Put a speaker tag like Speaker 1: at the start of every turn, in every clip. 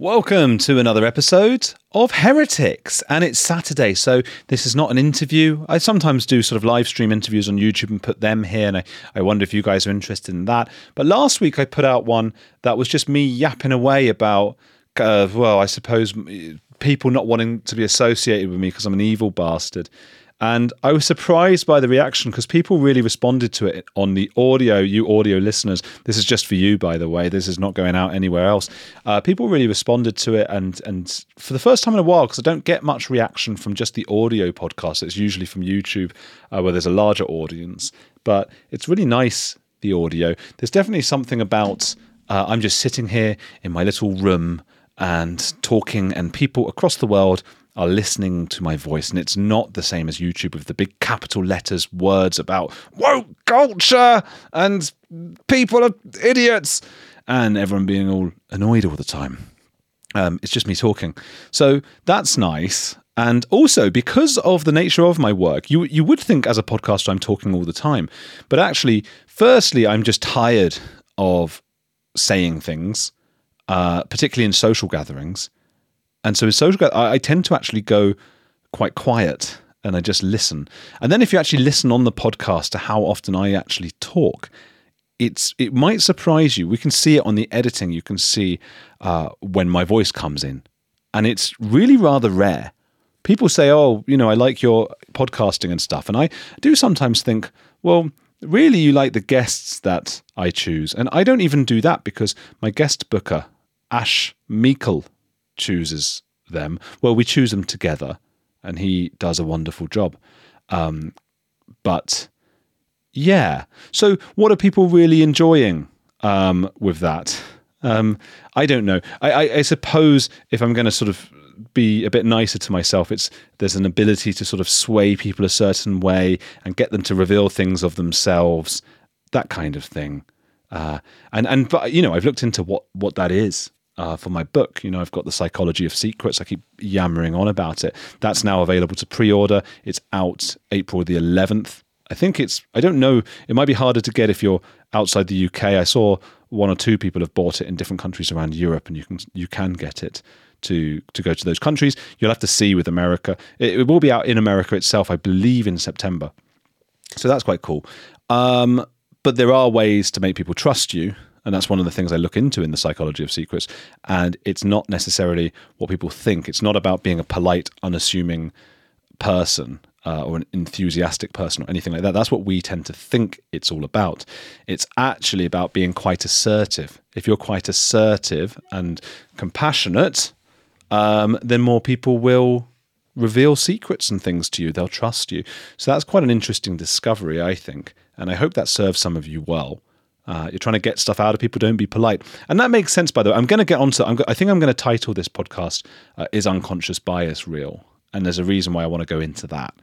Speaker 1: Welcome to another episode of Heretics, and it's Saturday, so this is not an interview. I sometimes do sort of live stream interviews on YouTube and put them here, and I, I wonder if you guys are interested in that. But last week I put out one that was just me yapping away about, uh, well, I suppose people not wanting to be associated with me because I'm an evil bastard. And I was surprised by the reaction because people really responded to it on the audio, you audio listeners. This is just for you, by the way. This is not going out anywhere else. Uh, people really responded to it. And, and for the first time in a while, because I don't get much reaction from just the audio podcast, it's usually from YouTube uh, where there's a larger audience. But it's really nice, the audio. There's definitely something about uh, I'm just sitting here in my little room and talking, and people across the world are listening to my voice, and it's not the same as YouTube with the big capital letters, words about woke culture and people are idiots, and everyone being all annoyed all the time. Um, it's just me talking, so that's nice. And also, because of the nature of my work, you you would think as a podcaster I'm talking all the time, but actually, firstly, I'm just tired of saying things, uh, particularly in social gatherings. And so in social, I, I tend to actually go quite quiet and I just listen. And then if you actually listen on the podcast to how often I actually talk, it's it might surprise you. We can see it on the editing. You can see uh, when my voice comes in, and it's really rather rare. People say, "Oh, you know, I like your podcasting and stuff," and I do sometimes think, "Well, really, you like the guests that I choose," and I don't even do that because my guest booker, Ash Meikle, chooses them. Well, we choose them together, and he does a wonderful job. Um, but yeah, so what are people really enjoying um, with that? Um, I don't know. I, I, I suppose if I'm going to sort of be a bit nicer to myself, it's there's an ability to sort of sway people a certain way and get them to reveal things of themselves, that kind of thing. Uh, and and but you know, I've looked into what what that is uh, for my book. You know, I've got the Psychology of Secrets. I keep yammering on about it. That's now available to pre-order. It's out April the 11th. I think it's. I don't know. It might be harder to get if you're outside the UK. I saw one or two people have bought it in different countries around Europe, and you can you can get it to to go to those countries. You'll have to see with America. It, it will be out in America itself, I believe, in September. So that's quite cool. Um, but there are ways to make people trust you and that's one of the things I look into in the psychology of secrets. And it's not necessarily what people think. It's not about being a polite, unassuming person uh, or an enthusiastic person or anything like that. That's what we tend to think it's all about. It's actually about being quite assertive. If you're quite assertive and compassionate, um, then more people will reveal secrets and things to you. They'll trust you. So that's quite an interesting discovery, I think. And I hope that serves some of you well. Uh, you're trying to get stuff out of people. Don't be polite, and that makes sense. By the way, I'm going to get onto. I'm, I think I'm going to title this podcast uh, "Is Unconscious Bias Real?" And there's a reason why I want to go into that.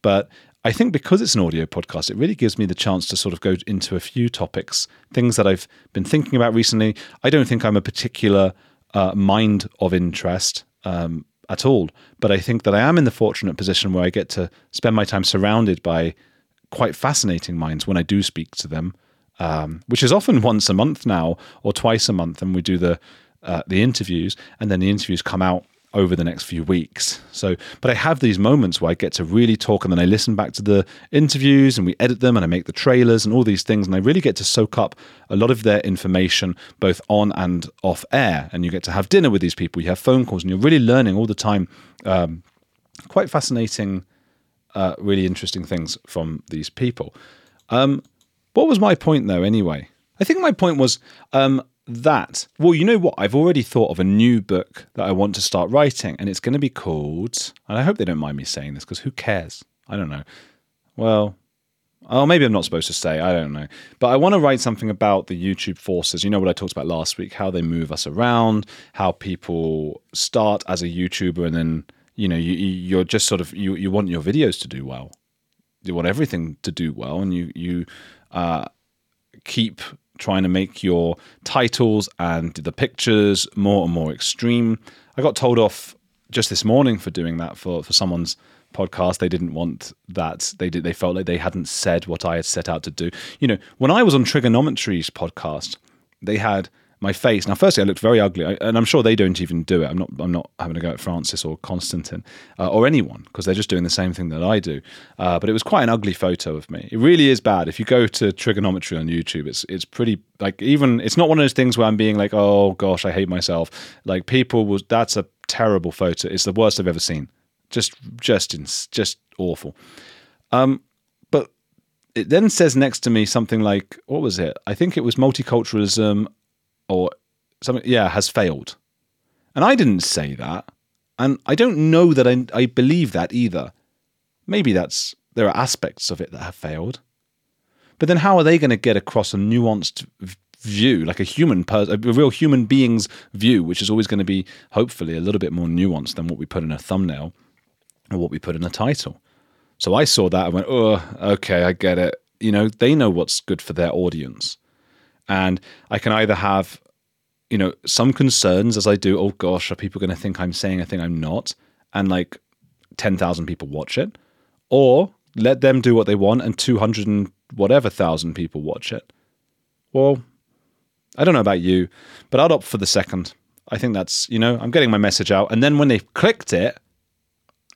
Speaker 1: But I think because it's an audio podcast, it really gives me the chance to sort of go into a few topics, things that I've been thinking about recently. I don't think I'm a particular uh, mind of interest um, at all, but I think that I am in the fortunate position where I get to spend my time surrounded by quite fascinating minds when I do speak to them um, which is often once a month now or twice a month, and we do the uh, the interviews, and then the interviews come out over the next few weeks. So, but I have these moments where I get to really talk, and then I listen back to the interviews, and we edit them, and I make the trailers and all these things, and I really get to soak up a lot of their information both on and off air. And you get to have dinner with these people, you have phone calls, and you're really learning all the time. Um, quite fascinating, uh, really interesting things from these people. Um, what was my point though, anyway? I think my point was um, that, well, you know what? I've already thought of a new book that I want to start writing, and it's going to be called, and I hope they don't mind me saying this because who cares? I don't know. Well, Oh, maybe I'm not supposed to say. I don't know. But I want to write something about the YouTube forces. You know what I talked about last week, how they move us around, how people start as a YouTuber and then, you know, you, you're just sort of, you, you want your videos to do well. You want everything to do well. And you, you uh, keep trying to make your titles and the pictures more and more extreme. I got told off just this morning for doing that for, for someone's podcast. They didn't want that. They did. They felt like they hadn't said what I had set out to do. You know, when I was on Trigonometry's podcast, they had my face. Now, firstly, I looked very ugly, I, and I'm sure they don't even do it. I'm not. I'm not having a go at Francis or Konstantin uh, or anyone because they're just doing the same thing that I do. Uh, but it was quite an ugly photo of me. It really is bad. If you go to trigonometry on YouTube, it's it's pretty like even it's not one of those things where I'm being like, oh gosh, I hate myself. Like people was that's a terrible photo. It's the worst I've ever seen. Just just just awful. Um, but it then says next to me something like, what was it? I think it was multiculturalism or something, yeah, has failed. And I didn't say that. And I don't know that I, I believe that either. Maybe that's, there are aspects of it that have failed. But then how are they going to get across a nuanced view, like a human person, a real human being's view, which is always going to be hopefully a little bit more nuanced than what we put in a thumbnail or what we put in a title. So I saw that and went, oh, okay, I get it. You know, they know what's good for their audience. And I can either have, you know, some concerns as I do, oh gosh, are people going to think I'm saying a thing I'm not? And like 10,000 people watch it. Or let them do what they want and 200 and whatever thousand people watch it. Well, I don't know about you, but I'd opt for the second. I think that's, you know, I'm getting my message out. And then when they've clicked it,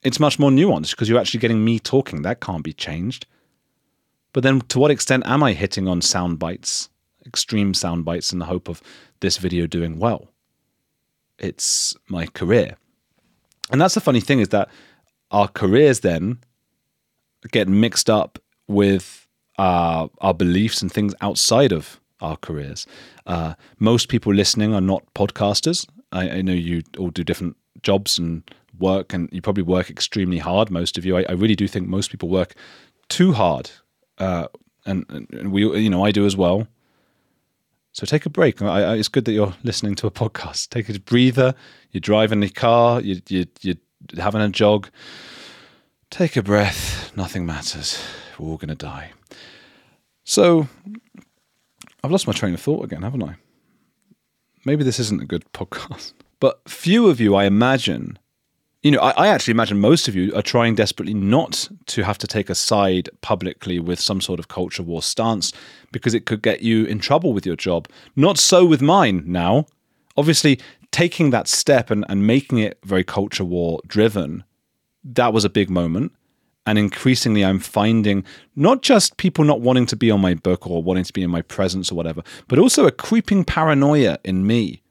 Speaker 1: it's much more nuanced because you're actually getting me talking. That can't be changed. But then to what extent am I hitting on sound bites, extreme sound bites, in the hope of this video doing well? It's my career. And that's the funny thing is that our careers then get mixed up with uh, our beliefs and things outside of our careers. Uh, most people listening are not podcasters. I, I, know you all do different jobs and work, and you probably work extremely hard. Most of you, I, I really do think most people work too hard, uh, and, and, we, you know, I do as well. So take a break. I, it's good that you're listening to a podcast. Take a breather. You're driving the car. You, you, you're having a jog. Take a breath. Nothing matters. We're all going to die. So I've lost my train of thought again, haven't I? Maybe this isn't a good podcast. But few of you, I imagine, you know, I, I, actually imagine most of you are trying desperately not to have to take a side publicly with some sort of culture war stance because it could get you in trouble with your job. Not so with mine now. Obviously, taking that step and, and making it very culture war driven, that was a big moment. And increasingly, I'm finding not just people not wanting to be on my book or wanting to be in my presence or whatever, but also a creeping paranoia in me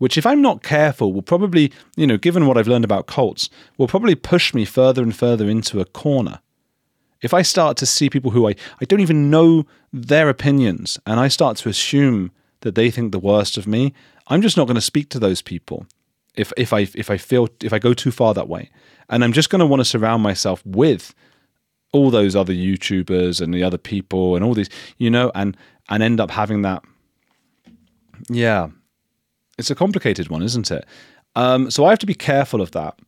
Speaker 1: which if I'm not careful will probably, you know, given what I've learned about cults, will probably push me further and further into a corner. If I start to see people who I, I don't even know their opinions and I start to assume that they think the worst of me, I'm just not going to speak to those people if if I if I feel if I go too far that way. And I'm just going to want to surround myself with all those other YouTubers and the other people and all these, you know, and and end up having that yeah, it's a complicated one, isn't it? Um, so I have to be careful of that.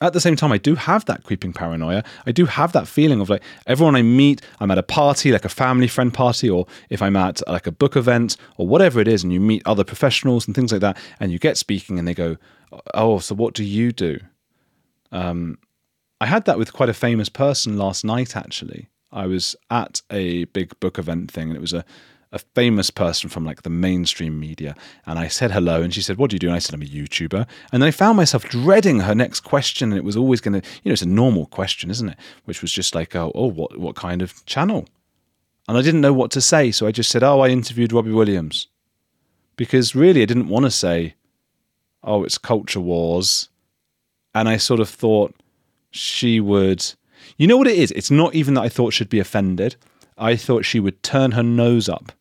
Speaker 1: At the same time, I do have that creeping paranoia. I do have that feeling of like everyone I meet, I'm at a party, like a family friend party, or if I'm at like a book event or whatever it is, and you meet other professionals and things like that, and you get speaking and they go, Oh, so what do you do? Um, I had that with quite a famous person last night, actually. I was at a big book event thing, and it was a a famous person from like the mainstream media. And I said hello, and she said, What do you do? And I said, I'm a YouTuber. And then I found myself dreading her next question. And it was always going to, you know, it's a normal question, isn't it? Which was just like, Oh, oh what, what kind of channel? And I didn't know what to say. So I just said, Oh, I interviewed Robbie Williams. Because really, I didn't want to say, Oh, it's Culture Wars. And I sort of thought she would. You know what it is? It's not even that I thought she'd be offended. I thought she would turn her nose up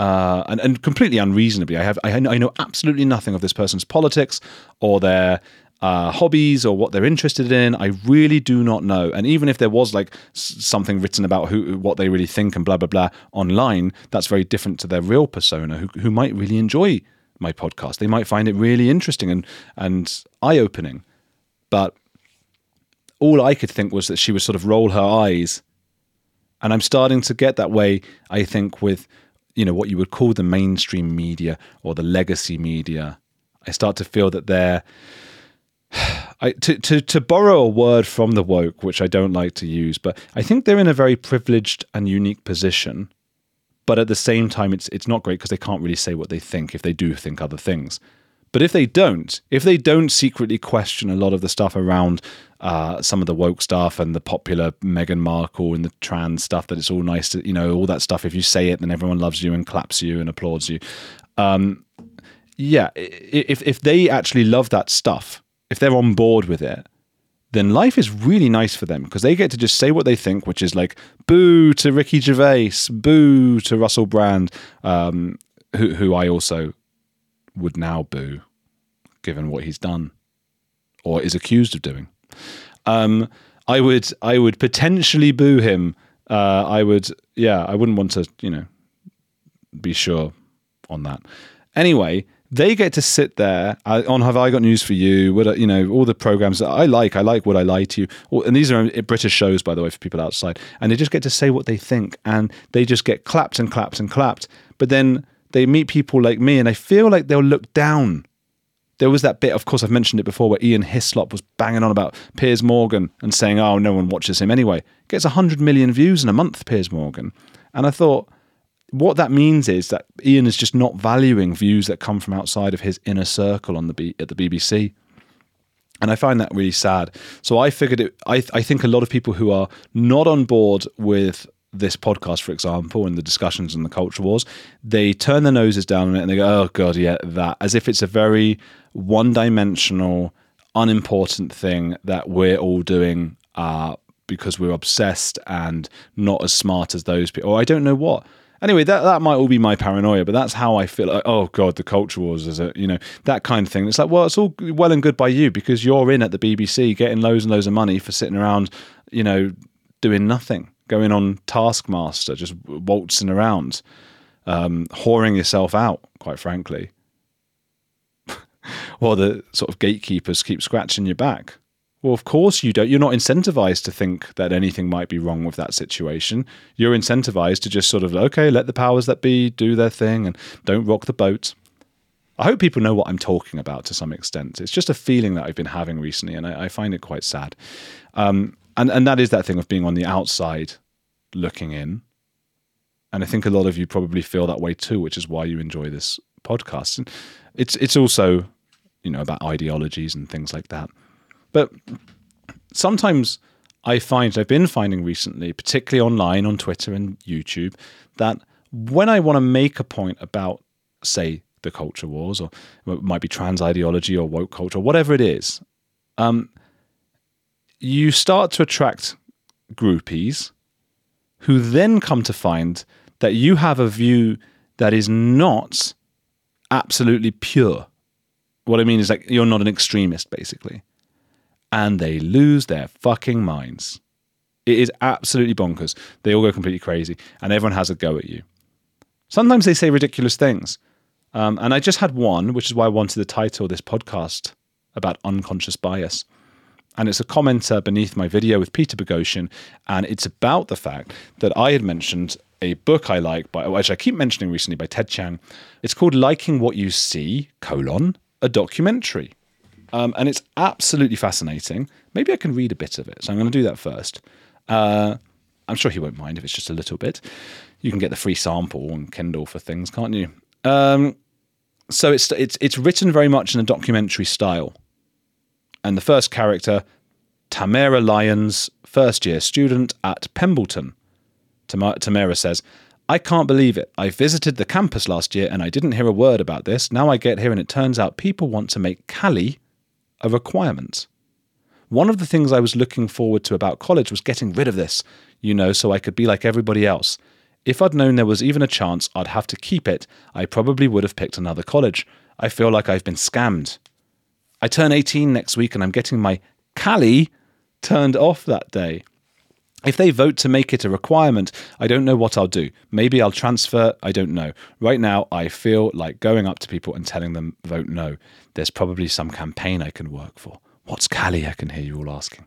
Speaker 1: uh, and, and completely unreasonably. I have I, I know absolutely nothing of this person's politics or their uh, hobbies or what they're interested in. I really do not know. And even if there was like something written about who what they really think and blah blah blah online, that's very different to their real persona who who might really enjoy my podcast. They might find it really interesting and and eye opening. But all I could think was that she would sort of roll her eyes. And I'm starting to get that way, I think, with you know what you would call the mainstream media or the legacy media. I start to feel that they're I, to, to, to borrow a word from the woke, which I don't like to use, but I think they're in a very privileged and unique position but at the same time, it's it's not great because they can't really say what they think if they do think other things. But if they don't, if they don't secretly question a lot of the stuff around uh, some of the woke stuff and the popular Meghan Markle and the trans stuff, that it's all nice to, you know, all that stuff. If you say it, then everyone loves you and claps you and applauds you. Um, yeah, if if they actually love that stuff, if they're on board with it, then life is really nice for them because they get to just say what they think, which is like boo to Ricky Gervais, boo to Russell Brand, um, who who I also would now boo, given what he's done or is accused of doing. Um, I would I would potentially boo him. Uh, I would yeah I wouldn't want to you know be sure on that. Anyway, they get to sit there on Have I Got News for You? What you know, all the programs that I like. I like Would I Lie to You, and these are British shows, by the way, for people outside. And they just get to say what they think, and they just get clapped and clapped and clapped. But then they meet people like me, and I feel like they'll look down. There was that bit, of course, I've mentioned it before, where Ian Hislop was banging on about Piers Morgan and saying, "Oh, no one watches him anyway." Gets hundred million views in a month, Piers Morgan, and I thought what that means is that Ian is just not valuing views that come from outside of his inner circle on the B- at the BBC. And I find that really sad. So I figured it. I, I think a lot of people who are not on board with this podcast, for example, and the discussions and the culture wars, they turn their noses down on it and they go, "Oh God, yeah, that," as if it's a very one-dimensional, unimportant thing that we're all doing uh, because we're obsessed and not as smart as those people. Or I don't know what. Anyway, that, that might all be my paranoia, but that's how I feel. Like, oh God, the culture wars is a you know that kind of thing. It's like, well, it's all well and good by you because you're in at the BBC, getting loads and loads of money for sitting around, you know, doing nothing, going on Taskmaster, just waltzing around, um, whoring yourself out. Quite frankly, while the sort of gatekeepers keep scratching your back. Well, of course you don't. You're not incentivized to think that anything might be wrong with that situation. You're incentivized to just sort of, okay, let the powers that be do their thing and don't rock the boat. I hope people know what I'm talking about to some extent. It's just a feeling that I've been having recently, and I, I find it quite sad. Um, and and that is that thing of being on the outside, looking in. And I think a lot of you probably feel that way too, which is why you enjoy this podcast. And it's it's also, you know, about ideologies and things like that. But sometimes I find, I've been finding recently, particularly online on Twitter and YouTube, that when I want to make a point about, say, the culture wars, or it might be trans ideology or woke culture, whatever it is, um, you start to attract groupies who then come to find that you have a view that is not absolutely pure. What I mean is like you're not an extremist, basically and they lose their fucking minds. It is absolutely bonkers. They all go completely crazy, and everyone has a go at you. Sometimes they say ridiculous things. Um, and I just had one, which is why I wanted to title this podcast about unconscious bias. And it's a commenter beneath my video with Peter Boghossian, and it's about the fact that I had mentioned a book I like, by, which I keep mentioning recently, by Ted Chiang. It's called "Liking What You See: colon a documentary." Um, and it's absolutely fascinating. Maybe I can read a bit of it. So I'm going to do that first. Uh, I'm sure he won't mind if it's just a little bit. You can get the free sample on Kindle for things, can't you? Um, so it's it's it's written very much in a documentary style. And the first character, Tamara Lyons, first year student at Pembleton. Tamara says, I can't believe it. I visited the campus last year and I didn't hear a word about this. Now I get here and it turns out people want to make calli a requirement. One of the things I was looking forward to about college was getting rid of this, you know, so I could be like everybody else. If I'd known there was even a chance I'd have to keep it, I probably would have picked another college. I feel like I've been scammed. I turn 18 next week and I'm getting my calli turned off that day. If they vote to make it a requirement, I don't know what I'll do. Maybe I'll transfer, I don't know. Right now, I feel like going up to people and telling them vote no. There's probably some campaign I can work for. What's calli? I can hear you all asking.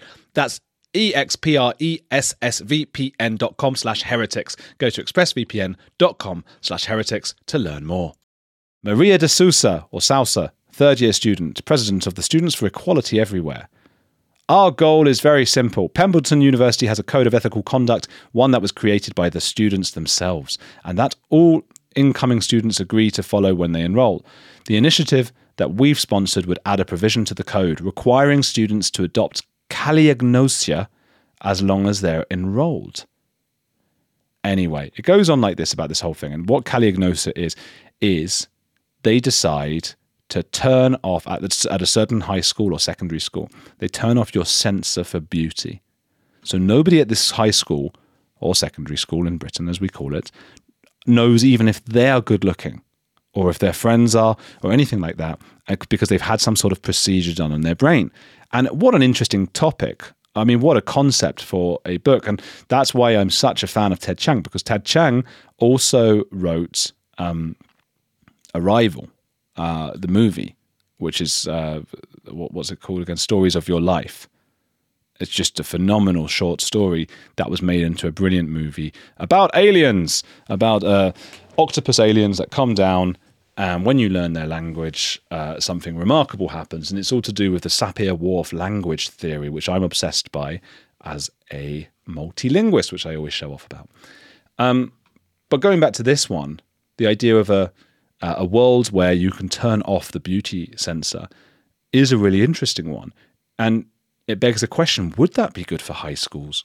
Speaker 1: That's expressvpn.com slash heretics. Go to expressvpn.com slash heretics to learn more. Maria de Sousa, or Sousa, third year student, president of the Students for Equality Everywhere. Our goal is very simple. Pembleton University has a code of ethical conduct, one that was created by the students themselves, and that all incoming students agree to follow when they enroll. The initiative that we've sponsored would add a provision to the code requiring students to adopt calliagnosia as long as they're enrolled. Anyway, it goes on like this about this whole thing. And what calliagnosia is, is they decide to turn off at, at a certain high school or secondary school, they turn off your sensor for beauty. So nobody at this high school or secondary school in Britain, as we call it, knows even if they are good looking or if their friends are or anything like that uh, because they've had some sort of procedure done on their brain. And what an interesting topic. I mean, what a concept for a book. And that's why I'm such a fan of Ted Chiang because Ted Chiang also wrote um, Arrival, uh, the movie, which is uh, what, what's it called again? Stories of Your Life. It's just a phenomenal short story that was made into a brilliant movie about aliens, about uh, octopus aliens that come down. And when you learn their language, uh, something remarkable happens. And it's all to do with the Sapir Whorf language theory, which I'm obsessed by as a multilinguist, which I always show off about. Um, but going back to this one, the idea of a uh, a world where you can turn off the beauty sensor is a really interesting one. And it begs the question would that be good for high schools?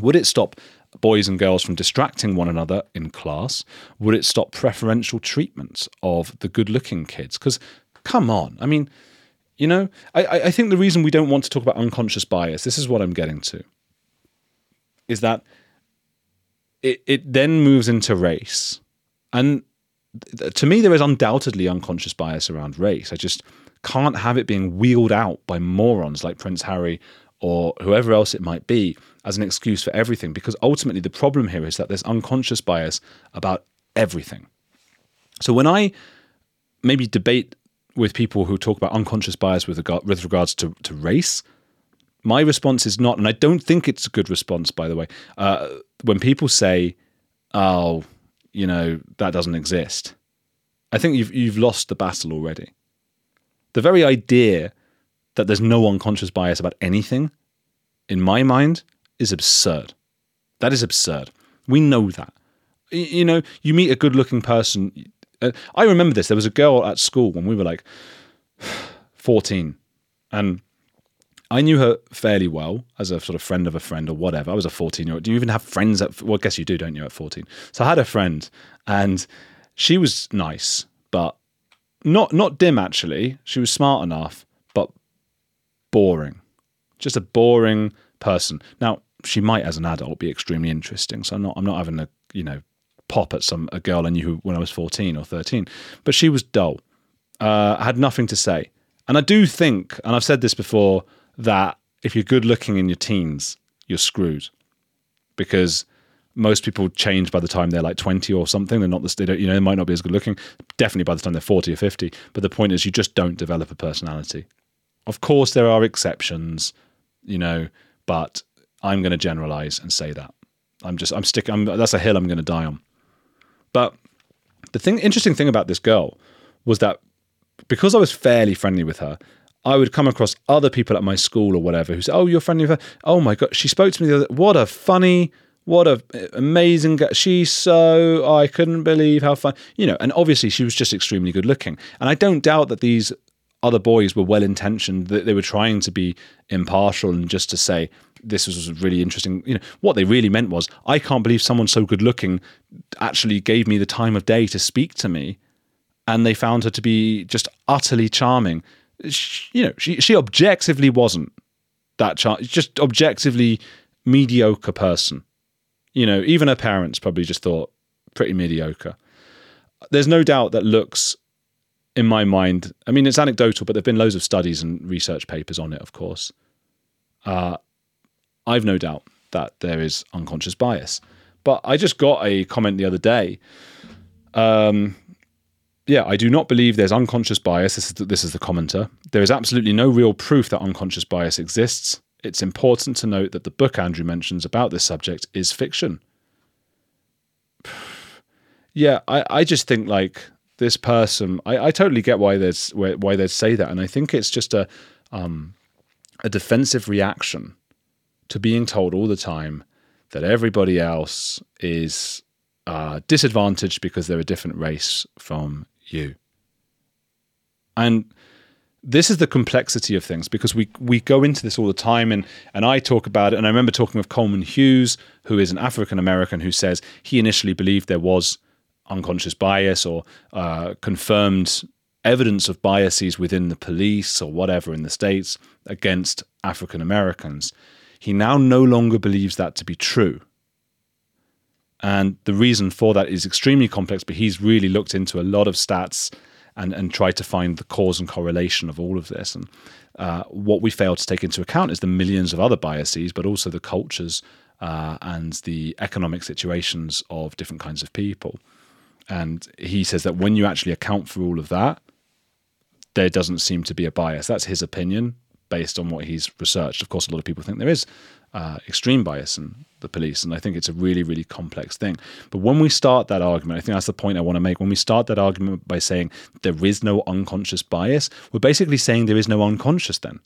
Speaker 1: Would it stop boys and girls from distracting one another in class? Would it stop preferential treatment of the good looking kids? Because, come on, I mean, you know, I, I think the reason we don't want to talk about unconscious bias, this is what I'm getting to, is that it, it then moves into race. And to me, there is undoubtedly unconscious bias around race. I just can't have it being wheeled out by morons like Prince Harry or whoever else it might be as an excuse for everything. Because ultimately, the problem here is that there's unconscious bias about everything. So when I maybe debate with people who talk about unconscious bias with, regard, with regards to, to race, my response is not, and I don't think it's a good response, by the way. Uh, when people say, "Oh, you know, that doesn't exist," I think you've you've lost the battle already. The very idea that there's no unconscious bias about anything, in my mind, is absurd. That is absurd. We know that. You know, you meet a good looking person. Uh, I remember this. There was a girl at school when we were like 14, and I knew her fairly well as a sort of friend of a friend or whatever. I was a 14 year old. Do you even have friends at, well, I guess you do, don't you, at 14? So I had a friend and she was nice, but not, not dim actually. She was smart enough, but boring. Just a boring person. Now, she might as an adult be extremely interesting. So I'm not, I'm not having a, you know, pop at some, a girl I knew when I was 14 or 13, but she was dull. Uh, had nothing to say. And I do think, and I've said this before, that if you're good looking in your teens, you're screwed because most people change by the time they're like 20 or something. They're not the they don't, you know, they might not be as good looking. Definitely by the time they're 40 or 50. But the point is, you just don't develop a personality. Of course, there are exceptions, you know, but I'm going to generalize and say that. I'm just, I'm sticking, I'm, that's a hill I'm going to die on. But the thing, interesting thing about this girl was that because I was fairly friendly with her, I would come across other people at my school or whatever who said, "Oh, you're friendly with her." Oh my god, she spoke to me the other. What a funny, what a eh, amazing. Guy. She's so. I couldn't believe how fun. You know, and obviously she was just extremely good looking. And I don't doubt that these other boys were well intentioned. That they were trying to be impartial and just to say this was really interesting. You know, what they really meant was, I can't believe someone so good looking actually gave me the time of day to speak to me, and they found her to be just utterly charming she, you know, she she objectively wasn't that child. Just objectively mediocre person. You know, even her parents probably just thought pretty mediocre. There's no doubt that looks, in my mind, I mean, it's anecdotal, but there've been loads of studies and research papers on it, of course. Uh, I've no doubt that there is unconscious bias. But I just got a comment the other day um, yeah, I do not believe there's unconscious bias. This is, the, this is the commenter. There is absolutely no real proof that unconscious bias exists. It's important to note that the book Andrew mentions about this subject is fiction. Yeah, I, I just think like this person, I, I totally get why there's why they'd say that, and I think it's just a um, a defensive reaction to being told all the time that everybody else is uh, disadvantaged because they're a different race from you. And this is the complexity of things because we we go into this all the time and and I talk about it and I remember talking with Coleman Hughes who is an African American who says he initially believed there was unconscious bias or uh, confirmed evidence of biases within the police or whatever in the states against African Americans. He now no longer believes that to be true. And the reason for that is extremely complex, but he's really looked into a lot of stats and, and tried to find the cause and correlation of all of this. And uh, what we fail to take into account is the millions of other biases, but also the cultures uh, and the economic situations of different kinds of people. And he says that when you actually account for all of that, there doesn't seem to be a bias. That's his opinion based on what he's researched. Of course, a lot of people think there is uh, extreme bias in the police, and I think it's a really, really complex thing. But when we start that argument, I think that's the point I want to make. When we start that argument by saying there is no unconscious bias, we're basically saying there is no unconscious then.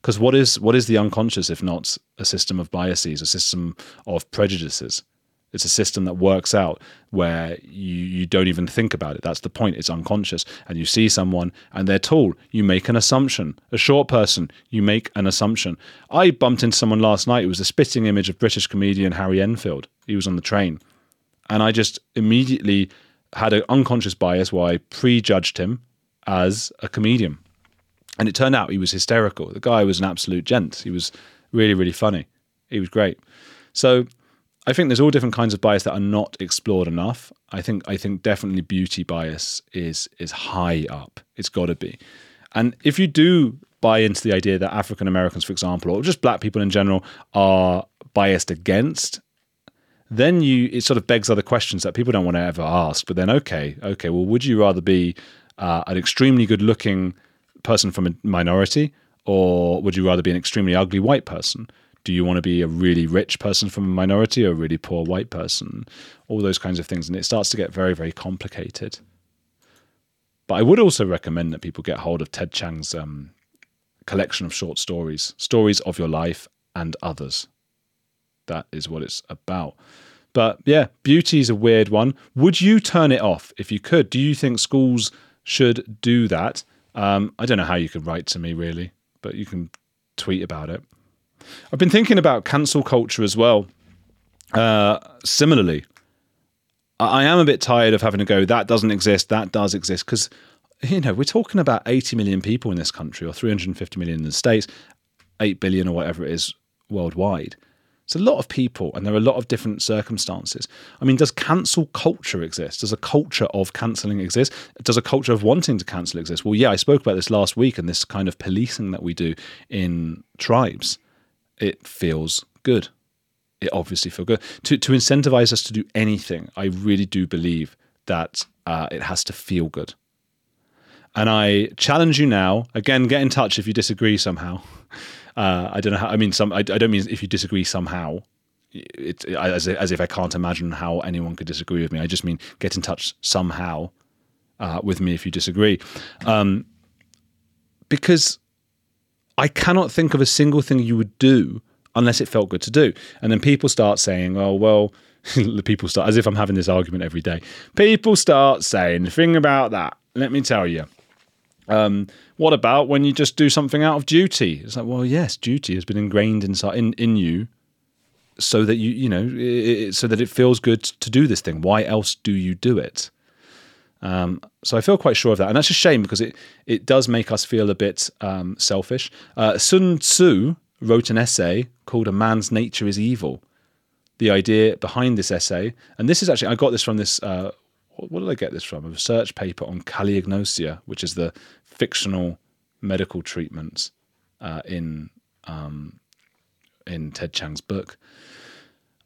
Speaker 1: Because what is what is the unconscious if not a system of biases, a system of prejudices? It's a system that works out where you, you don't even think about it. That's the point. It's unconscious. And you see someone and they're tall. You make an assumption. A short person, you make an assumption. I bumped into someone last night. It was a spitting image of British comedian Harry Enfield. He was on the train. And I just immediately had an unconscious bias where I prejudged him as a comedian. And it turned out he was hysterical. The guy was an absolute gent. He was really, really funny. He was great. So I think there's all different kinds of bias that are not explored enough. I think I think definitely beauty bias is is high up. It's got to be. And if you do buy into the idea that African Americans, for example, or just black people in general, are biased against, then you it sort of begs other questions that people don't want to ever ask. But then, okay, okay, well, would you rather be uh, an extremely good-looking person from a minority, or would you rather be an extremely ugly white person? Do you want to be a really rich person from a minority or a really poor white person? All those kinds of things. And it starts to get very, very complicated. But I would also recommend that people get hold of Ted Chiang's um, collection of short stories, stories of your life and others. That is what it's about. But yeah, beauty is a weird one. Would you turn it off if you could? Do you think schools should do that? Um, I don't know how you could write to me really, but you can tweet about it. I've been thinking about cancel culture as well. Uh, similarly, I am a bit tired of having to go, that doesn't exist, that does exist, because, you know, we're talking about 80 million people in this country or 350 million in the States, 8 billion or whatever it is worldwide. It's a lot of people, and there are a lot of different circumstances. I mean, does cancel culture exist? Does a culture of cancelling exist? Does a culture of wanting to cancel exist? Well, yeah, I spoke about this last week and this kind of policing that we do in tribes. It feels good it obviously feels good. To to incentivize us to do anything, I really do believe that uh, it has to feel good. And I challenge you now. Again, get in touch if you disagree somehow. Uh, I don't know how. I mean, some. I, I don't mean if you disagree somehow. It, as, as if I can't imagine how anyone could disagree with me. I just mean get in touch somehow uh, with me if you disagree, um, because I cannot think of a single thing you would do unless it felt good to do. And then people start saying, oh, well, the people start, as if I'm having this argument every day. People start saying, the thing about that, let me tell you. Um, what about when you just do something out of duty? It's like, well, yes, duty has been ingrained inside in, in you so that you, you know, it, so that it feels good to do this thing. Why else do you do it? Um, so I feel quite sure of that, and that's a shame because it it does make us feel a bit um, selfish. Uh, Sun Tzu wrote an essay called A Man's Nature is Evil. The idea behind this essay, and this is actually, I got this from this, uh, what did I get this from? A research paper on calliagnosia, which is the fictional medical treatment uh, in um, in Ted Chiang's book.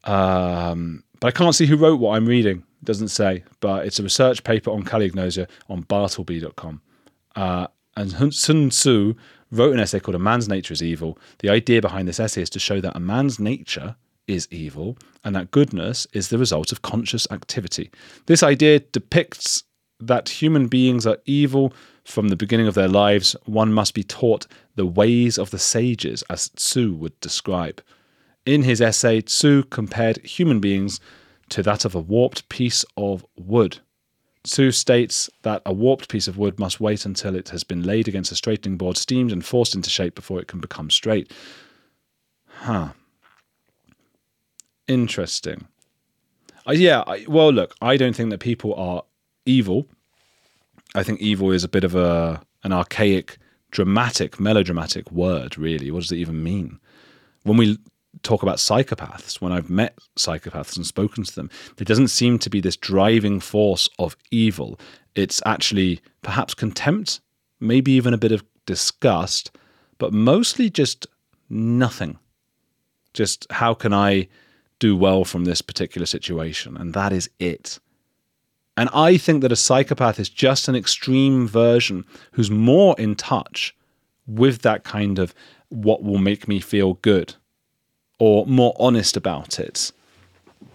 Speaker 1: Um, but I can't see who wrote what I'm reading. It doesn't say, but it's a research paper on calliagnosia on bartleby.com. Uh, and Sun Tzu wrote an essay called A Man's Nature is Evil. The idea behind this essay is to show that a man's nature is evil and that goodness is the result of conscious activity. This idea depicts that human beings are evil from the beginning of their lives. One must be taught the ways of the sages, as Tzu would describe. In his essay, Tzu compared human beings to that of a warped piece of wood. Tzu states that a warped piece of wood must wait until it has been laid against a straightening board, steamed, and forced into shape before it can become straight. Huh. Interesting. Uh, yeah, I, well, look, I don't think that people are evil. I think evil is a bit of a an archaic, dramatic, melodramatic word, really. What does it even mean? When we talk about psychopaths, when I've met psychopaths and spoken to them, there doesn't seem to be this driving force of evil. It's actually perhaps contempt, maybe even a bit of disgust, but mostly just nothing. Just how can I do well from this particular situation? And that is it. And I think that a psychopath is just an extreme version who's more in touch with that kind of what will make me feel good or more honest about it.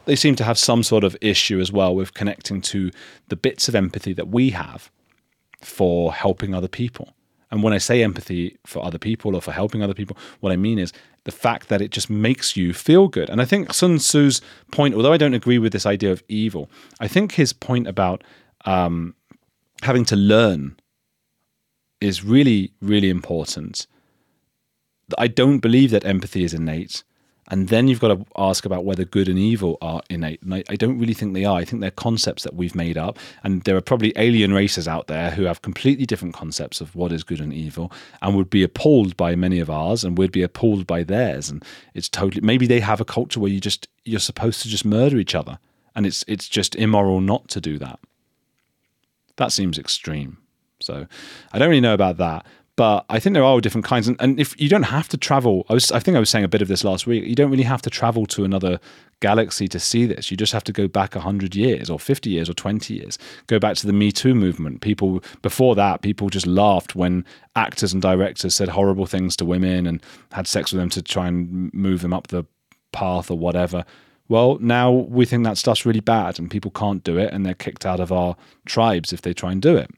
Speaker 1: They seem to have some sort of issue as well with connecting to the bits of empathy that we have for helping other people. And when I say empathy for other people or for helping other people, what I mean is the fact that it just makes you feel good. And I think Sun Tzu's point, although I don't agree with this idea of evil, I think his point about um, having to learn is really, really important. I don't believe that empathy is innate. And then you've got to ask about whether good and evil are innate. And I, I, don't really think they are. I think they're concepts that we've made up. And there are probably alien races out there who have completely different concepts of what is good and evil and would be appalled by many of ours and would be appalled by theirs. And it's totally, maybe they have a culture where you just, you're supposed to just murder each other. And it's, it's just immoral not to do that. That seems extreme. So I don't really know about that but I think there are different kinds. And, and, if you don't have to travel, I was, I think I was saying a bit of this last week. You don't really have to travel to another galaxy to see this. You just have to go back hundred years, or fifty years, or twenty years. Go back to the Me Too movement. People before that, people just laughed when actors and directors said horrible things to women and had sex with them to try and move them up the path or whatever. Well, now we think that stuff's really bad, and people can't do it, and they're kicked out of our tribes if they try and do it.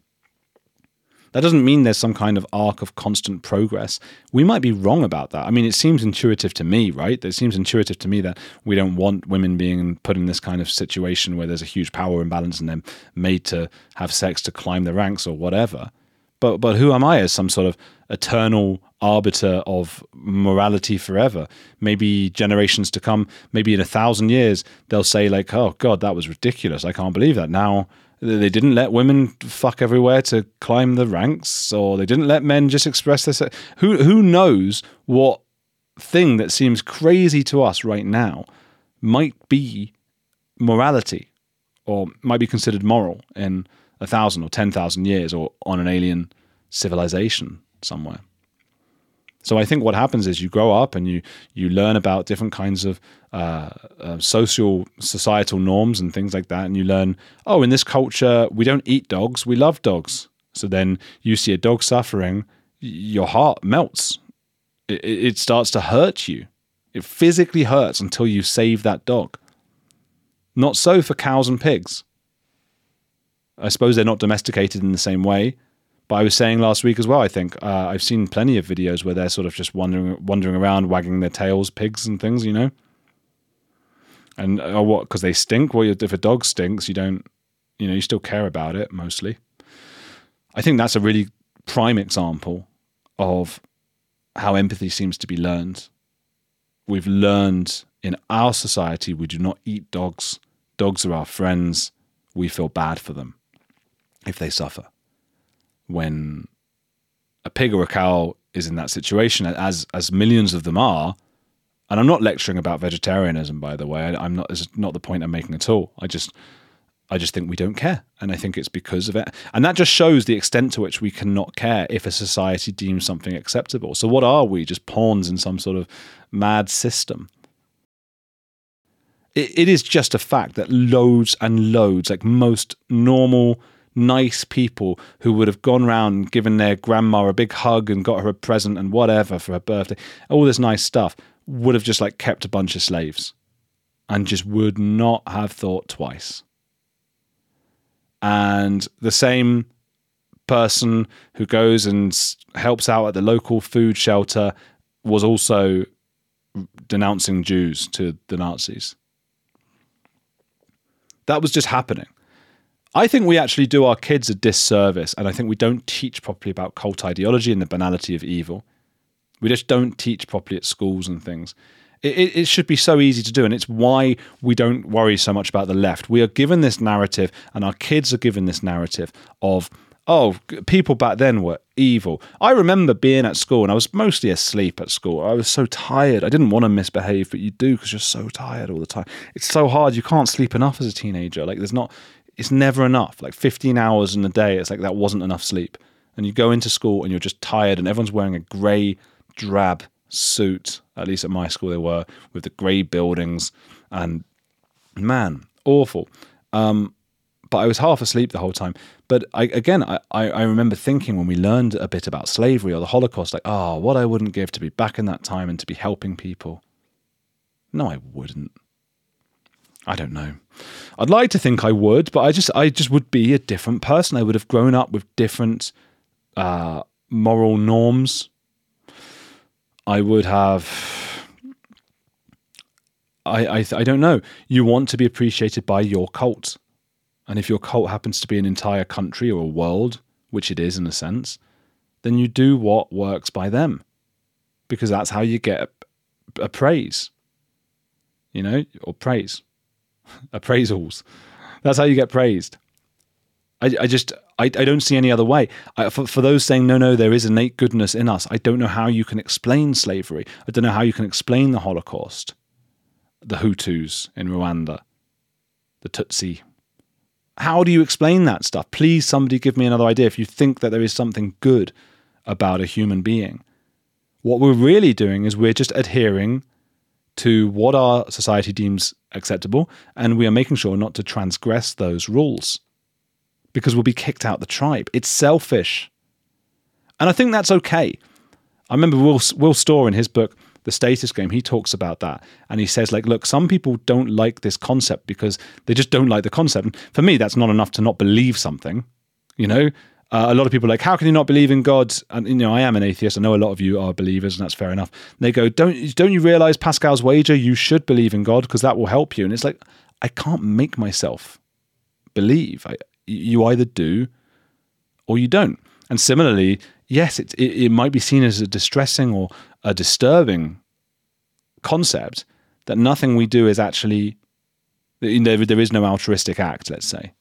Speaker 1: That doesn't mean there's some kind of arc of constant progress. We might be wrong about that. I mean, it seems intuitive to me, right? It seems intuitive to me that we don't want women being put in this kind of situation where there's a huge power imbalance and they're made to have sex to climb the ranks or whatever. But but who am I as some sort of eternal arbiter of morality forever? Maybe generations to come, maybe in a thousand years, they'll say like, "Oh God, that was ridiculous! I can't believe that." Now they didn't let women fuck everywhere to climb the ranks, or they didn't let men just express this. Who who knows what thing that seems crazy to us right now might be morality, or might be considered moral in a thousand or ten thousand years, or on an alien civilization somewhere. So I think what happens is you grow up and you you learn about different kinds of uh, uh, social societal norms and things like that, and you learn oh in this culture we don't eat dogs we love dogs. So then you see a dog suffering, your heart melts. It, it starts to hurt you. It physically hurts until you save that dog. Not so for cows and pigs. I suppose they're not domesticated in the same way, but I was saying last week as well. I think uh, I've seen plenty of videos where they're sort of just wandering, wandering around, wagging their tails, pigs and things, you know. And uh, what? Because they stink. Well, if a dog stinks, you don't, you know, you still care about it mostly. I think that's a really prime example of how empathy seems to be learned. We've learned in our society we do not eat dogs. Dogs are our friends. We feel bad for them if they suffer when a pig or a cow is in that situation, as as millions of them are. And I'm not lecturing about vegetarianism, by the way. I, am not. This is not the point I'm making at all. I just, I just think we don't care, and I think it's because of it. And that just shows the extent to which we cannot care if a society deems something acceptable. So what are we? Just pawns in some sort of mad system? it, it is just a fact that loads and loads, like most normal nice people who would have gone round and given their grandma a big hug and got her a present and whatever for her birthday, all this nice stuff, would have just like kept a bunch of slaves and just would not have thought twice. And the same person who goes and helps out at the local food shelter was also denouncing Jews to the Nazis. That was just happening. I think we actually do our kids a disservice, and I think we don't teach properly about cult ideology and the banality of evil. We just don't teach properly at schools and things. It, it, it, should be so easy to do, and it's why we don't worry so much about the left. We are given this narrative, and our kids are given this narrative of, oh, people back then were evil. I remember being at school, and I was mostly asleep at school. I was so tired. I didn't want to misbehave, but you do because you're so tired all the time. It's so hard. You can't sleep enough as a teenager. Like, there's not, it's never enough. Like 15 hours in a day, it's like that wasn't enough sleep. And you go into school and you're just tired, and everyone's wearing a grey, drab suit. At least at my school, they were with the grey buildings. And man, awful. Um, but I was half asleep the whole time. But I, again, I, I remember thinking when we learned a bit about slavery or the Holocaust, like, oh, what I wouldn't give to be back in that time and to be helping people. No, I wouldn't. I don't know. I'd like to think I would, but I just I just would be a different person. I would have grown up with different uh, moral norms. I would have. I I I don't know. You want to be appreciated by your cult, and if your cult happens to be an entire country or a world, which it is in a sense, then you do what works by them, because that's how you get a, praise. You know, or praise appraisals. That's how you get praised. I, I just I, I don't see any other way. I, for, for those saying no, no, there is innate goodness in us. I don't know how you can explain slavery. I don't know how you can explain the Holocaust, the Hutus in Rwanda, the Tutsi. How do you explain that stuff? Please, somebody give me another idea. If you think that there is something good about a human being, what we're really doing is we're just adhering to what our society deems acceptable, and we are making sure not to transgress those rules because we'll be kicked out the tribe. It's selfish. And I think that's okay. I remember Will, Will Storr in his book, The Status Game, he talks about that. And he says, like, look, some people don't like this concept because they just don't like the concept. And for me, that's not enough to not believe something. You know, Uh, a lot of people are like, how can you not believe in God? And you know, I am an atheist. I know a lot of you are believers, and that's fair enough. And they go, don't don't you realize Pascal's wager? You should believe in God because that will help you. And it's like, I can't make myself believe. I, you either do or you don't. And similarly, yes, it, it, it might be seen as a distressing or a disturbing concept that nothing we do is actually there, there is no altruistic act, let's say.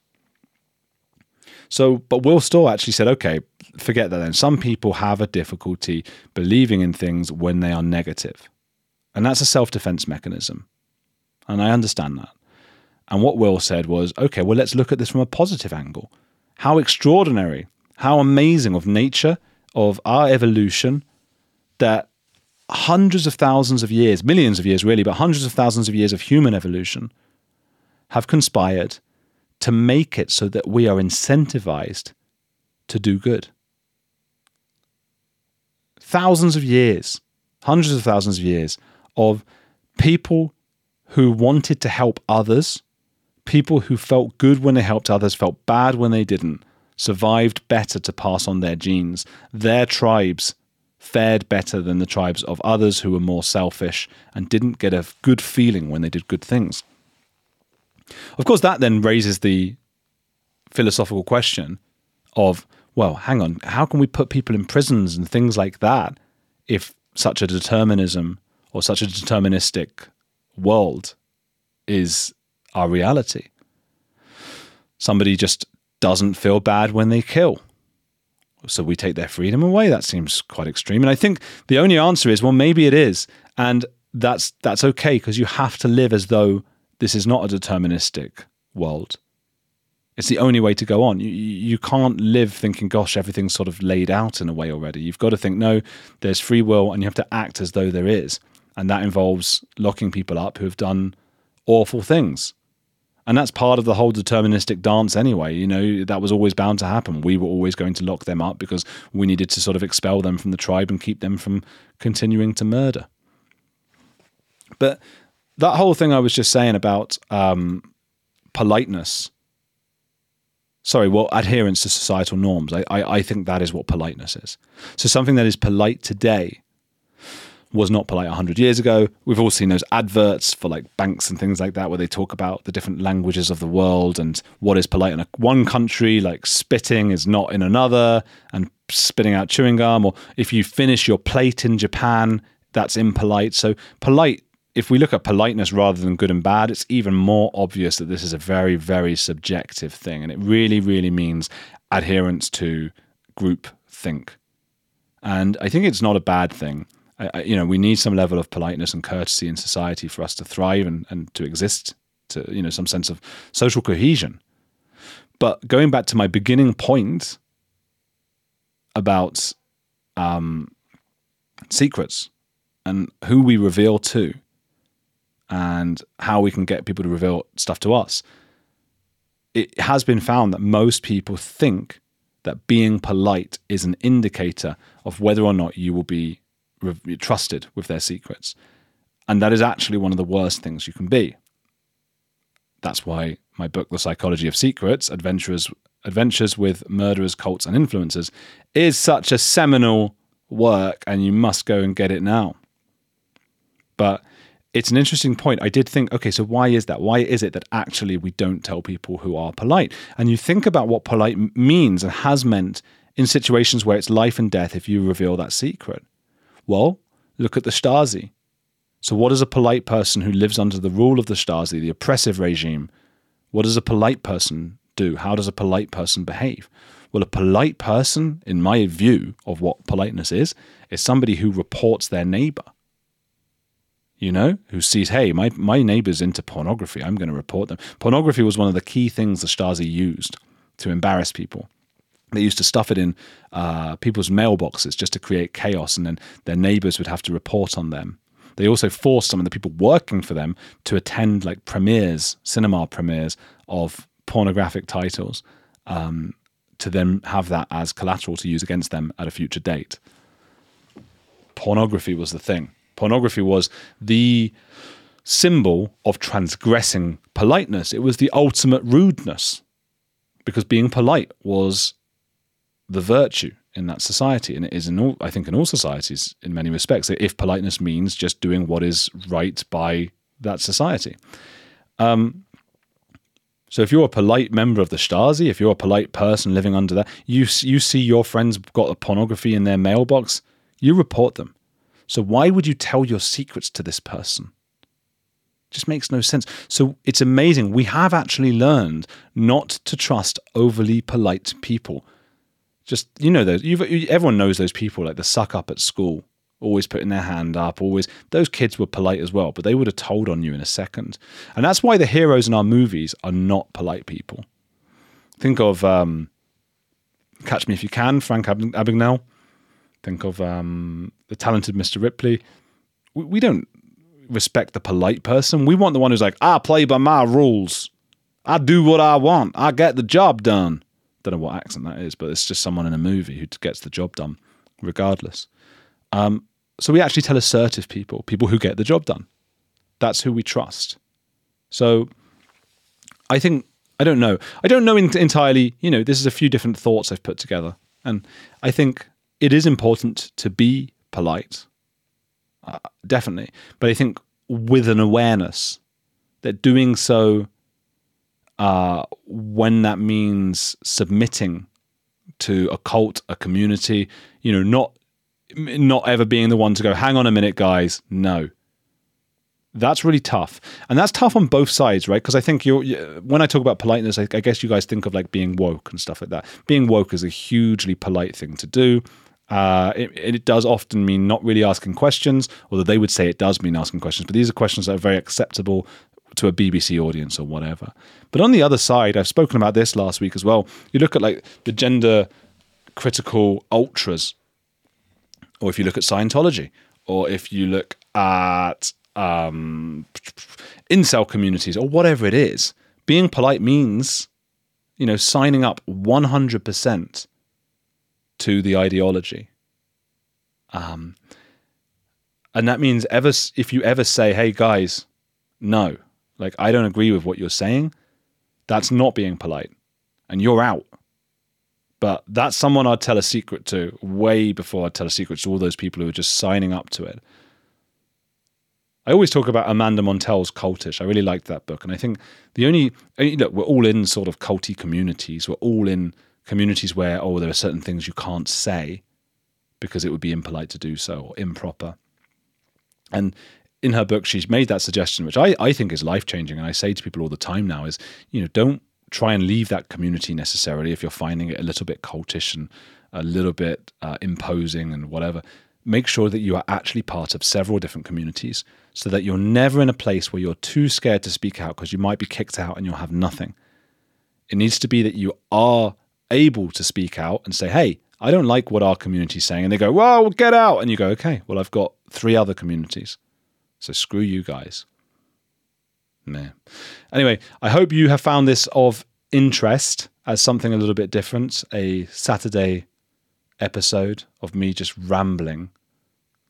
Speaker 1: So, but Will Storr actually said, okay, forget that then. Some people have a difficulty believing in things when they are negative. And that's a self defense mechanism. And I understand that. And what Will said was, okay, well, let's look at this from a positive angle. How extraordinary, how amazing of nature, of our evolution, that hundreds of thousands of years, millions of years really, but hundreds of thousands of years of human evolution have conspired to make it so that we are incentivized to do good. Thousands of years, hundreds of thousands of years of people who wanted to help others, people who felt good when they helped others, felt bad when they didn't, survived better to pass on their genes. Their tribes fared better than the tribes of others who were more selfish and didn't get a good feeling when they did good things. Of course, that then raises the philosophical question of, well, hang on, how can we put people in prisons and things like that if such a determinism or such a deterministic world is our reality? Somebody just doesn't feel bad when they kill. So we take their freedom away. That seems quite extreme. And I think the only answer is, well, maybe it is. And that's that's okay because you have to live as though this is not a deterministic world. It's the only way to go on. You, you can't live thinking, gosh, everything's sort of laid out in a way already. You've got to think, no, there's free will and you have to act as though there is. And that involves locking people up who have done awful things. And that's part of the whole deterministic dance anyway. You know, that was always bound to happen. We were always going to lock them up because we needed to sort of expel them from the tribe and keep them from continuing to murder. But that whole thing I was just saying about um, politeness. Sorry, well, adherence to societal norms. I, I, I think that is what politeness is. So something that is polite today was not polite 100 years ago. We've all seen those adverts for like banks and things like that where they talk about the different languages of the world and what is polite in a, one country, like spitting is not in another, and spitting out chewing gum. Or if you finish your plate in Japan, that's impolite. So polite if we look at politeness rather than good and bad, it's even more obvious that this is a very, very subjective thing. And it really, really means adherence to group think. And I think it's not a bad thing. I, I, you know, we need some level of politeness and courtesy in society for us to thrive and, and to exist, to, you know, some sense of social cohesion. But going back to my beginning point about um, secrets and who we reveal to, and how we can get people to reveal stuff to us. It has been found that most people think that being polite is an indicator of whether or not you will be re- trusted with their secrets. And that is actually one of the worst things you can be. That's why my book, The Psychology of Secrets Adventurers, Adventures with Murderers, Cults, and Influencers, is such a seminal work, and you must go and get it now. But it's an interesting point. I did think, okay, so why is that? Why is it that actually we don't tell people who are polite? And you think about what polite means and has meant in situations where it's life and death if you reveal that secret. Well, look at the Stasi. So, what does a polite person who lives under the rule of the Stasi, the oppressive regime, what does a polite person do? How does a polite person behave? Well, a polite person, in my view of what politeness is, is somebody who reports their neighbor you know, who sees, hey, my, my neighbor's into pornography. I'm going to report them. Pornography was one of the key things the Stasi used to embarrass people. They used to stuff it in uh, people's mailboxes just to create chaos, and then their neighbors would have to report on them. They also forced some of the people working for them to attend like premieres, cinema premieres of pornographic titles, um, to then have that as collateral to use against them at a future date. Pornography was the thing pornography was the symbol of transgressing politeness. It was the ultimate rudeness because being polite was the virtue in that society, and it is in all. I think in all societies, in many respects, if politeness means just doing what is right by that society. Um, so if you're a polite member of the Stasi, if you're a polite person living under that, you you see your friends got a pornography in their mailbox, you report them. So why would you tell your secrets to this person? just makes no sense. So it's amazing. We have actually learned not to trust overly polite people. Just you know those. You've, everyone knows those people like the suck up at school always putting their hand up, always. Those kids were polite as well, but they would have told on you in a second. And that's why the heroes in our movies are not polite people. Think of um, Catch Me If You Can, Frank Ab- Abagnale. Think of um, the talented Mr. Ripley. We, we don't respect the polite person. We want the one who's like, I play by my rules. I do what I want. I get the job done. Don't know what accent that is, but it's just someone in a movie who gets the job done, regardless. Um, so we actually tell assertive people, people who get the job done. That's who we trust. So I think, I don't know. I don't know entirely, you know, this is a few different thoughts I've put together. And I think it is important to be polite, uh, definitely. But I think with an awareness that doing so uh, when that means submitting to a cult, a community, you know, not not ever being the one to go, hang on a minute, guys. No. That's really tough. And that's tough on both sides, right? Because I think you're, when I talk about politeness, I, I guess you guys think of like being woke and stuff like that. Being woke is a hugely polite thing to do. Uh, it, it, does often mean not really asking questions, although they would say it does mean asking questions, but these are questions that are very acceptable to a BBC audience or whatever. But on the other side, I've spoken about this last week as well. You look at like the gender critical ultras or if you look at Scientology, or if you look at um, incel communities, or whatever it is, being polite means, you know, signing up 100% to the ideology. Um, and that means ever if you ever say, "Hey guys, no, like I don't agree with what you're saying," that's not being polite, and you're out. But that's someone I'd tell a secret to way before I'd tell a secret to all those people who are just signing up to it. I always talk about Amanda Montell's Cultish. I really liked that book. And I think the only, look, we're all in sort of culty communities. We're all in communities where, oh, there are certain things you can't say because it would be impolite to do so or improper. And in her book, she's made that suggestion, which I, I think is life changing. And I say to people all the time now is, you know, don't try and leave that community necessarily if you're finding it a little bit cultish and a little bit uh, imposing and whatever. Make sure that you are actually part of several different communities so that you're never in a place where you're too scared to speak out because you might be kicked out and you'll have nothing. It needs to be that you are able to speak out and say, hey, I don't like what our community is saying. And they go, well, get out. And you go, okay, well, I've got three other communities. So screw you guys. Nah. Anyway, I hope you have found this of interest as something a little bit different. A Saturday episode of me just rambling,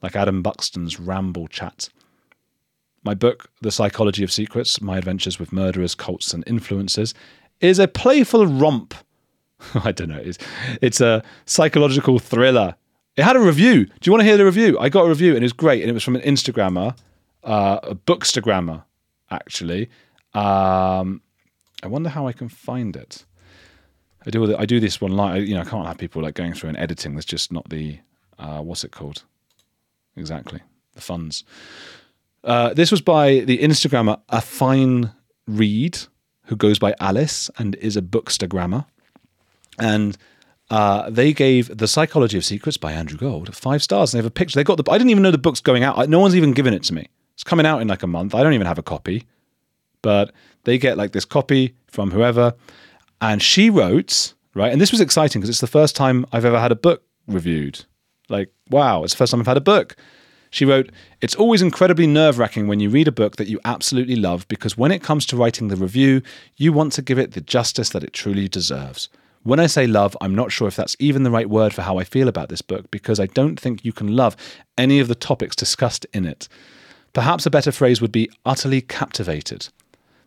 Speaker 1: like Adam Buxton's ramble chat. My book, The Psychology of Secrets My Adventures with Murderers, Cults, and Influencers, is a playful romp. I don't know. It's, it's a psychological thriller. It had a review. Do you want to hear the review? I got a review and it was great. And it was from an Instagrammer, uh, a bookstagrammer, actually. Um, I wonder how I can find it. I do I do this one like you know I can't have people like going through and editing. There's just not the uh, what's it called exactly the funds. Uh, this was by the Instagrammer a fine read who goes by Alice and is a bookstagrammer, and uh, they gave The Psychology of Secrets by Andrew Gold five stars. And they have a picture. They got the. I didn't even know the book's going out. No one's even given it to me. It's coming out in like a month. I don't even have a copy but they get like this copy from whoever. And she wrote, right? And this was exciting because it's the first time I've ever had a book reviewed. Like, wow, it's the first time I've had a book. She wrote, It's always incredibly nerve wracking when you read a book that you absolutely love because when it comes to writing the review, you want to give it the justice that it truly deserves. When I say love, I'm not sure if that's even the right word for how I feel about this book because I don't think you can love any of the topics discussed in it. Perhaps a better phrase would be utterly captivated.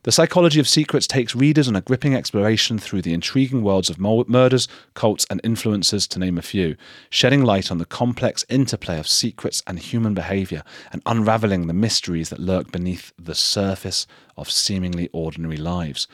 Speaker 1: The Psychology of Secrets takes readers on a gripping exploration through the intriguing worlds of murders, cults, and influencers, to name a few, shedding light on the complex interplay of secrets and human behavior and unraveling the mysteries that lurk beneath the surface of seemingly ordinary lives.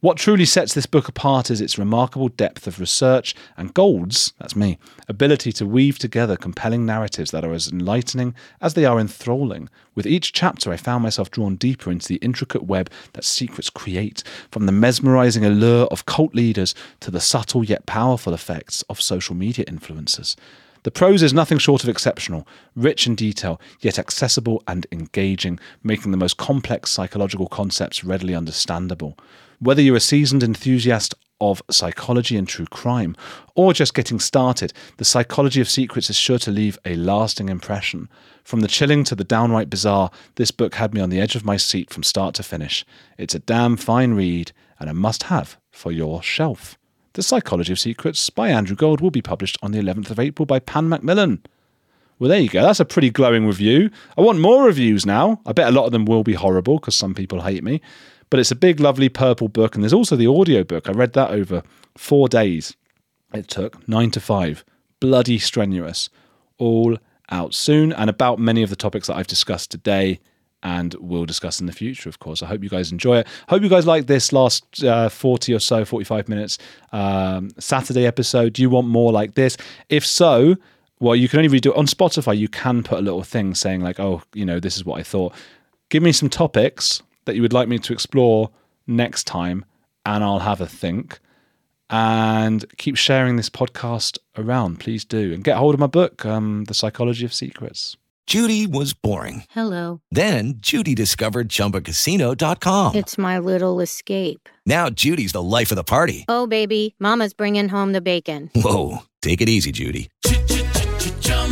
Speaker 1: What truly sets this book apart is its remarkable depth of research and Gold's, that's me, ability to weave together compelling narratives that are as enlightening as they are enthralling. With each chapter, I found myself drawn deeper into the intricate web that secrets create, from the mesmerizing allure of cult leaders to the subtle yet powerful effects of social media influencers. The prose is nothing short of exceptional, rich in detail, yet accessible and engaging, making the most complex psychological concepts readily understandable. Whether you're a seasoned enthusiast of psychology and true crime, or just getting started, the psychology of secrets is sure to leave a lasting impression. From the chilling to the downright bizarre, this book had me on the edge of my seat from start to finish. It's a damn fine read and a must have for your shelf. The Psychology of Secrets by Andrew Gold will be published on the 11th of April by Pan Macmillan. Well, there you go. That's a pretty glowing review. I want more reviews now. I bet a lot of them will be horrible because some people hate me. But it's a big, lovely purple book. And there's also the audio book. I read that over four days. It took nine to five. Bloody strenuous. All out soon and about many of the topics that I've discussed today and we'll discuss in the future, of course. I hope you guys enjoy it. Hope you guys like this last uh, 40 or so, 45 minutes um, Saturday episode. Do you want more like this? If so, well, you can only redo it on Spotify. You can put a little thing saying, like, oh, you know, this is what I thought. Give me some topics that you would like me to explore next time, and I'll have a think. And keep sharing this podcast around, please do. And get hold of my book, um, The Psychology of Secrets.
Speaker 2: Judy was boring.
Speaker 3: Hello.
Speaker 2: Then Judy discovered chumbacasino.com.
Speaker 3: It's my little escape.
Speaker 2: Now Judy's the life of the party.
Speaker 3: Oh, baby, Mama's bringing home the bacon.
Speaker 2: Whoa. Take it easy, Judy.